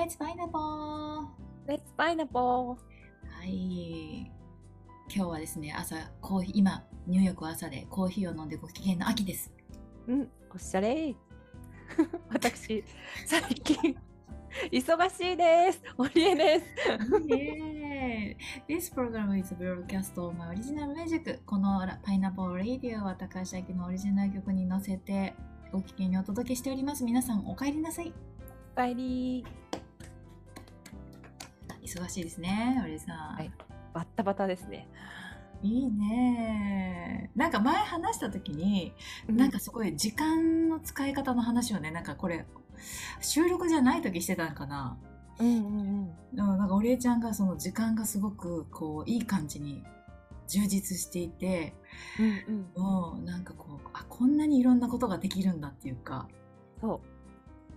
Let's pineapple! Let's pineapple! はい。今日はですね、朝、コーヒー、今、ニューヨークは朝でコーヒーを飲んでご機嫌の秋です。うん、おしゃれ。私、最近、忙しいです。オリエです。This program is broadcast on my original music. このパイナップルラディオは高橋明のオリジナル曲に乗せてご機嫌にお届けしております。皆さんお帰りなさい。おかえり。忙しいですね、オリさん。はいバッタバタですね。いいね。なんか前話した時に、なんかすごい時間の使い方の話をね、なんかこれ、収録じゃない時してたのかな。うんうんうん。うん、なんかおりえちゃんがその時間がすごくこういい感じに充実していて、うんうん。うん、なんかこう、あ、こんなにいろんなことができるんだっていうか、そう。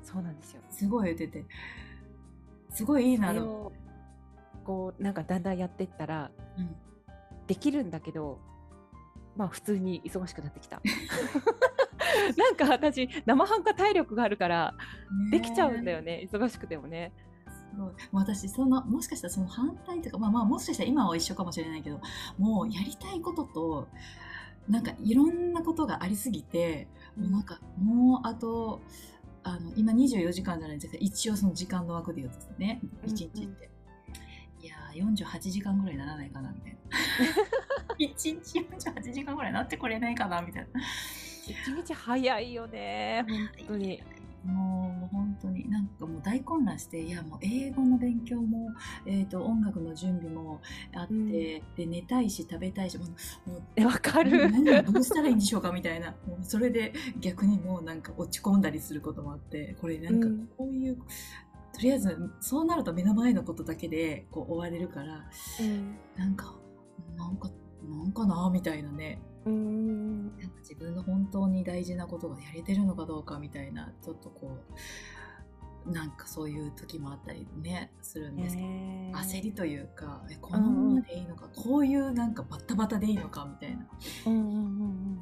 そうなんですよ。すごい言ってて、すごいいいなと。こう、なんかだんだんやっていったら、うんできるんだけど、まあ普通に忙しくなってきた。なんか私、生半可体力があるから、できちゃうんだよ。よね。忙しくてもね。私、その、もしかしたらその反対とか、まあまあ、もしかしたら今は一緒かもしれないけど、もうやりたいことと、なんかいろんなことがありすぎて、もうなんか、もうあと、あの、今24時間じゃないですか。一応その時間の枠で言うとですね、うん1日って。いやー、48時間ぐらいならないかな、みたいな。1日48時間ぐらいなってこれないかな、みたいな。一日早いよね。本当に。もう本当になんかもう大混乱していやもう英語の勉強も、えー、と音楽の準備もあって、うんで寝たいし食べたいしもうわかる。何何どうしたらいいんでしょうかみたいなもうそれで逆にもうなんか落ち込んだりすることもあってこれなんかうんこういう、とりあえずそうなると目の前のことだけでこう追われるからうんなんかなんかなんかなみたいなねうん。なんか自分の本当に大事なことがやれてるのかどうかみたいなちょっとこうなんかそういう時もあったりねするんですけど、ねえ焦りというかえこのままでいいのか、こういうなんかバッタバタでいいのかみたいな。うんうんうんうん。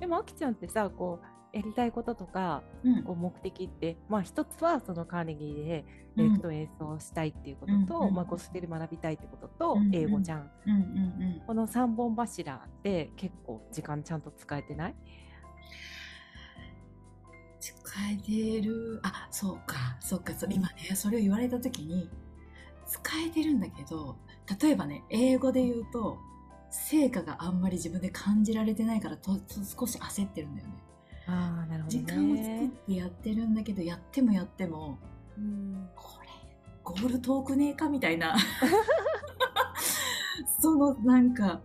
でも、あきちゃんってさ、こう、やりたいこととか、うん。こう目的って、まあ一つはそのカーネギーでレフト演奏したいっていうことと、まあゴスペル学びたいってことと、英語じゃん。この三本柱って結構時間ちゃんと使えてない？使えてる。あそうか。そうか。そう今ねそれを言われた時に使えてるんだけど例えばね英語で言うと成果があんまり自分で感じられてないからとと少し焦ってるんだよね。ああ、なるほど時間を作ってやってるんだけどやってもやってもうん。これゴール遠くねえかみたいな。そのなんか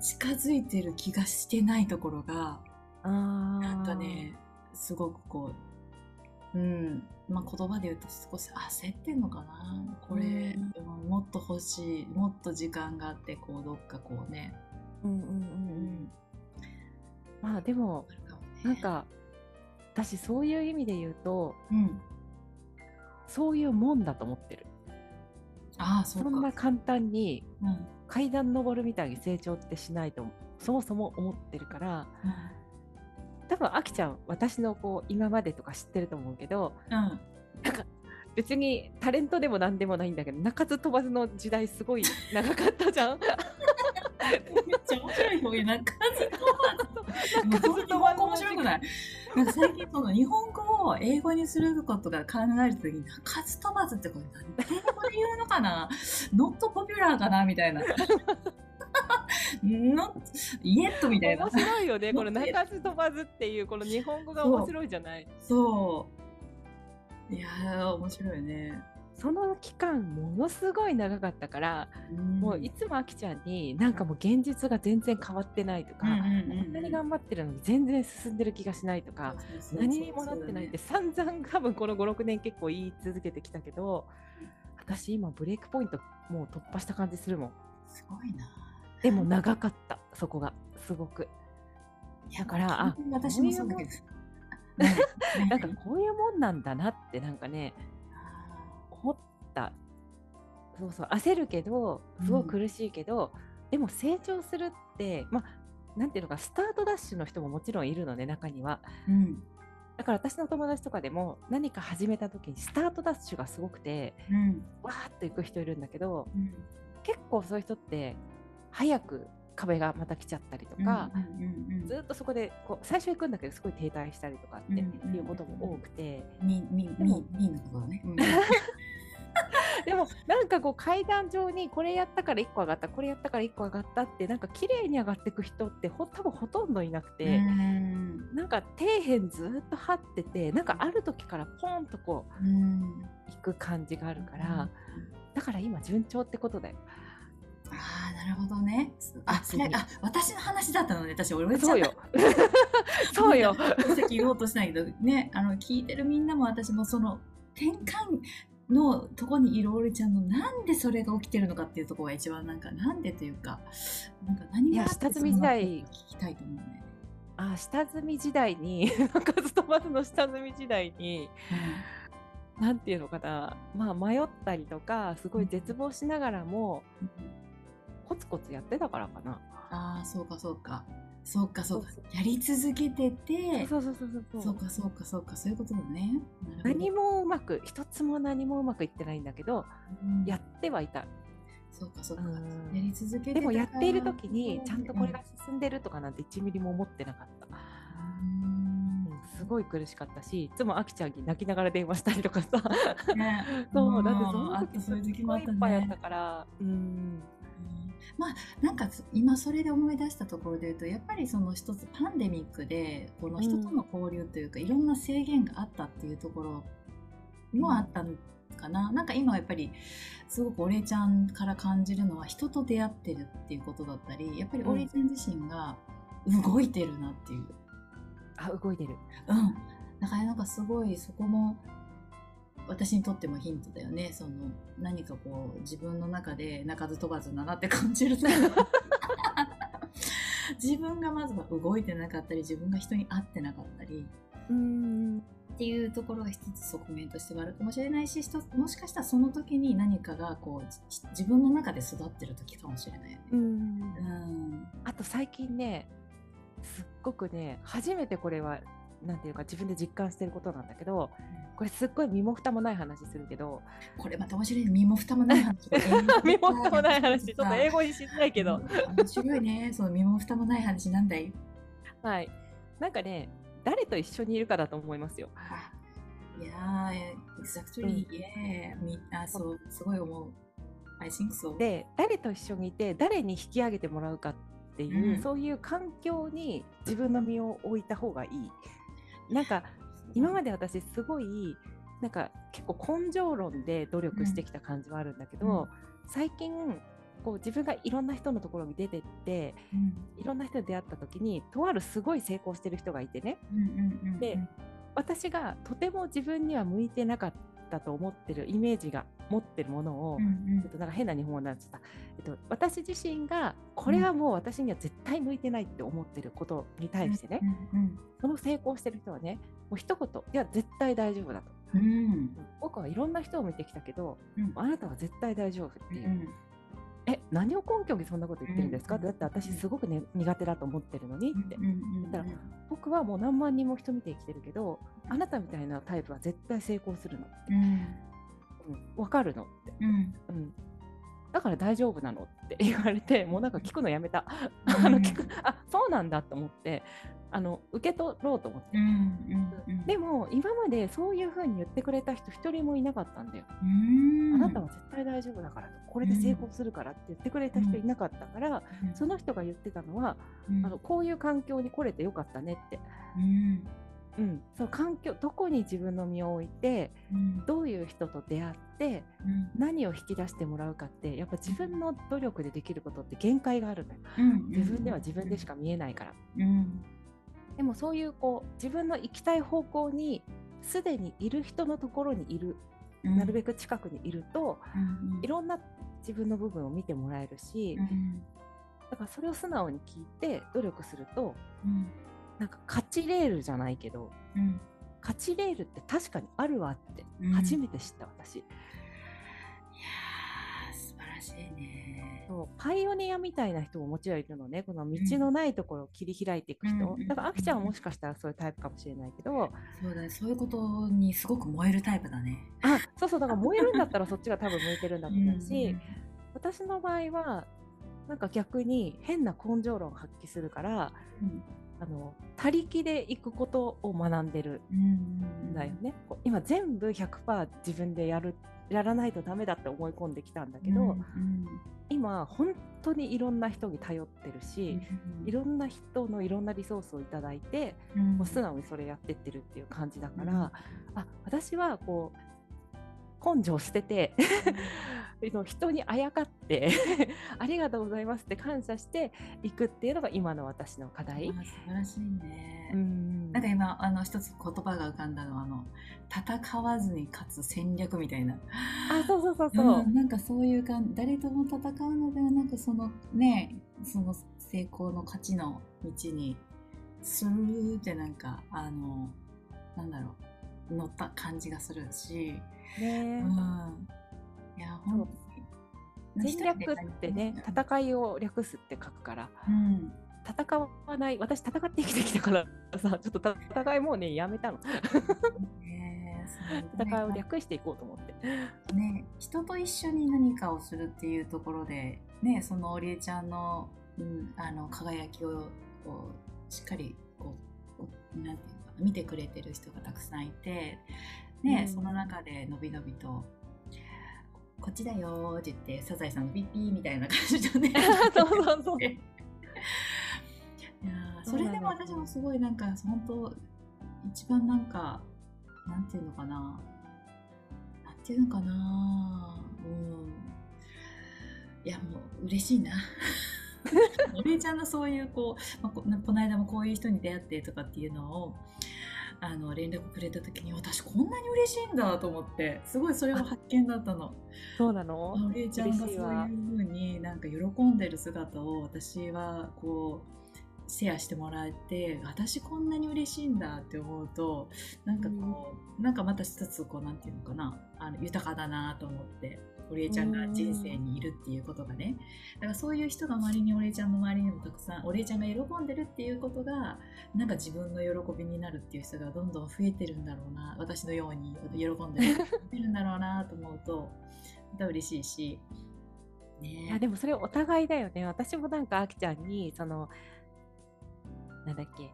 近づいてる気がしてないところがなんかねすごくこううん。まあ言葉で言うと少し焦ってんのかな。これ、うん。でももっと欲しいもっと時間があってこうどっかこうね、うんうんうん。うん。まあでも、なんか、私そういう意味で言うと、うん。そういうもんだと思ってる。ああそか。そうんな簡単にうん。階段登るみたいに成長ってしないとそもそも思ってるから多分あきちゃん私のこう今までとか知ってると思うけどうん。うん別にタレントでも何でもないんだけど鳴かず飛ばずの時代すごい長かったじゃん。めっちゃ面白い表現、なんかず。っと、鳴かず飛ばずの面白くない なんか最近その日本語を英語にすることが考えるときに、鳴かず飛ばずってこれ何英語で言うのかな ?not popular かな？みたいな。not, yet みたいな面。白いよねこの鳴かず飛ばずっていうこの日本語が面白いじゃないそう。いやー、面白いね。その期間ものすごい長かったから、もういつもあきちゃんになんかもう現実が全然変わってないとか、うんうんうんうん。こんなに頑張ってるのに全然進んでる気がしないとか、何にもなってないって散々多分この56年結構言い続けてきたけど私今ブレイクポイントもう突破した感じするもん。すごいな。でも長かったそこが。すごく。だからあ私もそうだけど。なんかこういうもんなんだなってなんかね思った。そうそう焦るけどすごい苦しいけど、でも成長するってまあなんていうのかスタートダッシュの人ももちろんいるのね中には。うん。だから私の友達とかでも何か始めた時にスタートダッシュがすごくてうん。わーっと行く人いるんだけどうん。結構そういう人って早く壁がまた来ちゃったりとか、うんうんずっとそこでこう最初行くんだけどすごい停滞したりとかって,、うんうん。いうことも多くて。みみでもみみのことだね。う んでもなんかこう階段上にこれやったから1個上がったこれやったから1個上がったってなんか綺麗に上がっていく人ってほ多分ほとんどいなくて。うんなんか底辺ずっと張っててなんかある時からポンとこううん行く感じがあるから、だから今順調ってことだよ。ああなるほどね。あそれあ私の話だったのね私俺そうよ。そうよ。さっき言おうとしたんだけどねあの聞いてるみんなも私もその転換のとこにいる俺ちゃんのなんでそれが起きてるのかっていうところが一番なんかなんでというかなんか何があって下積み時代。聞きたいと思うね。あ下積み時代に中津飛ばずの下積み時代になんていうのかな。まあ迷ったりとかすごい絶望しながらもうんコツコツやってたからかな。ああそうかそうか。そうかそうか。やり続けててそうそうそうそうそう。そうかそうかそうか。そういうことだね。何もうまく一つも何もうまくいってないんだけどうん。やってはいた。そうかそうか。うん。やり続けてでもやたっている時にちゃんとこれうが進んでるとかなんて1ミリも思ってなかった。ん。うんすごい苦しかったしいつもあきちゃんに泣きながら電話したりとかさ。ね。そうだってんその時あったそういう時もあったいっぱいあったね。からうん。うん。まあなんか今それで思い出したところで言うとやっぱりその一つパンデミックでこの人との交流というか、いろんな制限があったっていうところもあったのかな、なんか今やっぱりすごくお礼ちゃんから感じるのは人と出会ってるっていうことだったりやっぱりお礼ちゃん自身が動いてるなっていう、あ動いてる。うん、だからなんかすごいそこも私にとってもヒントだよね。その何かこう自分の中で鳴かず飛ばずだなって感じると。自分がまずは動いてなかったり自分が人に会ってなかったり。うんっていうところが一つ側面としてはあるかもしれないしもしかしたらその時に何かがこうじ自分の中で育ってる時かもしれない。よね。うん。うんあと最近ねすっごくね初めてこれはなんていうか自分で実感してることなんだけどこれすっごい身も蓋もない話するけどこれまた面白いね身も蓋もない話 身も蓋もない話。ちょっと英語にしないけど、うん。面白いね。その身も蓋もない話なんだい？はい。なんかね誰と一緒にいるかだと思いますよ。いやー exactly、yeah みあそう。すごい思う。I think so で誰と一緒にいて誰に引き上げてもらうかっていう、うん。そういう環境に自分の身を置いた方がいい。なんか今まで私すごいなんか結構根性論で努力してきた感じはあるんだけど、最近こう自分がいろんな人のところに出てってうん。いろんな人と出会った時にとあるすごい成功してる人がいてね。うんうんうんで私がとても自分には向いてなかったと思ってるイメージが持ってるものを、うんうん。ちょっとなんか変な日本語になっちゃった、えっと、私自身がこれはもう私には絶対向いてないって思ってることに対してね、うんその成功してる人はねもう一言いや絶対大丈夫だと、うん。うん僕はいろんな人を見てきたけどうん。あなたは絶対大丈夫っていう、うんえ何を根拠にそんなこと言ってるんですか、うんだって私すごく、ね、苦手だと思ってるのにって、うんうん言ったら僕はもう何万人も人見て生きてるけどあなたみたいなタイプは絶対成功するの、うん。うん、分かるのって、うん。うん、だから大丈夫なのって言われてもうなんか聞くのやめた、うん。あの聞くあそうなんだと思ってあの受け取ろうと思って、でも今までそういうふうに言ってくれた人一人もいなかったんだよ、うん。あなたは絶対大丈夫だからとこれで成功するからって言ってくれた人いなかったから、うん。その人が言ってたのは、うん。あのこういう環境に来れてよかったねって、うん。うん、その環境どこに自分の身を置いてうん。どういう人と出会ってうん。何を引き出してもらうかってやっぱ自分の努力でできることって限界があるのよ。うん。自分では自分でしか見えないから。うんでもそういうこう自分の行きたい方向にすでにいる人のところにいる。うん。なるべく近くにいるとうんいろんな自分の部分を見てもらえるしうん。だからそれを素直に聞いて努力するとうん。なんか勝ちレールじゃないけどうん。勝ちレールって確かにあるわってうん初めて知った私、いやー素晴らしいね。そうパイオニアみたいな人ももちろんいるのね。この道のないところを切り開いていく人、うんだからあきちゃんはもしかしたらそういうタイプかもしれないけど、そうだね。そういうことにすごく燃えるタイプだね。あそうそう。だから燃えるんだったらそっちが多分向いてるんだと思うし、うん私の場合はなんか逆に変な根性論を発揮するからうん。あの他力で行くことを学んでるうんんだよね、今全部100%自分でやるやらないとダメだって思い込んできたんだけど、うん今本当にいろんな人に頼ってるし、いろんな人のいろんなリソースをいただいて、うん。もう素直にそれやってってるっていう感じだから、うん。あ私はこう根性を捨てて の人にあやかって ありがとうございますって感謝していくっていうのが今の私の課題。あ素晴らしいね。うんなんか今あの一つ言葉が浮かんだのはあの戦わずに勝つ戦略みたいな。あそうそうそうそう。うんなんかそういうか誰とも戦うのではなくそのねその成功の勝ちの道にスーってなんかあのなんだろう乗った感じがするし、ね。うん、いや本当に。戦略ってね戦いを略すって書くから。うん、戦わない私戦って生きてきたからさ ちょっと戦いもうねやめたの。ね戦いを略していこうと思って。ね、人と一緒に何かをするっていうところで、ね、その織江ちゃんの,、うん、あの輝きをこうしっかりこうなんていうのかな見てくれてる人がたくさんいて、ねうん。その中でのびのびと「こっちだよ」って言ってサザエさんのピッピーみたいな感じのね そうそうそう いやーそれでも私もすごいなんか本当一番なんかなんていうのかな。なんていうのかな。うん。いやもう嬉しいな。お姉ちゃんのそういうこう、まあ、ここの間もこういう人に出会ってとかっていうのをあの連絡くれた時に私こんなに嬉しいんだと思ってすごいそれも発見だったの。そうなの？お姉ちゃんがそういうふうになんか喜んでる姿を私はこうシェアしてもらえて私こんなに嬉しいんだって思うとなんかこう、なんかまた一つこうなんていうのかなあの豊かだなと思って堀江ちゃんが人生にいるっていうことがね。だからそういう人が周りに堀江ちゃんの周りにもたくさん堀江ちゃんが喜んでるっていうことがなんか自分の喜びになるっていう人がどんどん増えてるんだろうな私のように喜んでるんだろうなと思うとまた嬉しいし。ね。いやでもそれお互いだよね。私もなんかあきちゃんにそのなんだっけ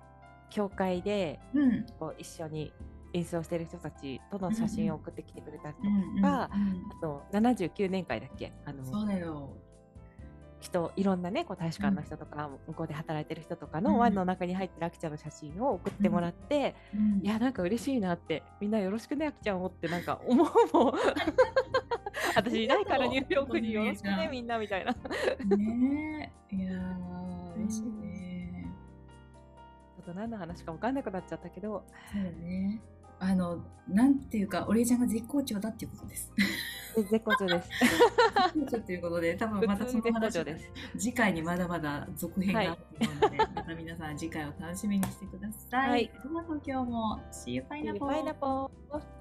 教会でうん。こう一緒に演奏してる人たちとの写真を送ってきてくれたりとか、うんうんあと79年会だっけあのそうだよ。人いろんなねこう大使館の人とか、向こうで働いてる人とかうんの輪の中に入ってるあきちゃんの写真を送ってもらって、いやなんか嬉しいなってみんなよろしくねあきちゃんをってなんか思うもん。私いないからニューヨークによろしくねみんなみたいな。ねえ、いやー嬉しいね。っと何の話か分かんなくなっちゃったけどそうだね。あのなんていうか、お礼ちゃんが絶好調だっていうことです。絶好調です絶好調ということで、多分またその話です次回にまだまだ続編があると思うので、また皆さん次回を楽しみにしてください。はいどうも今日も See you パイ pineapple! ナポー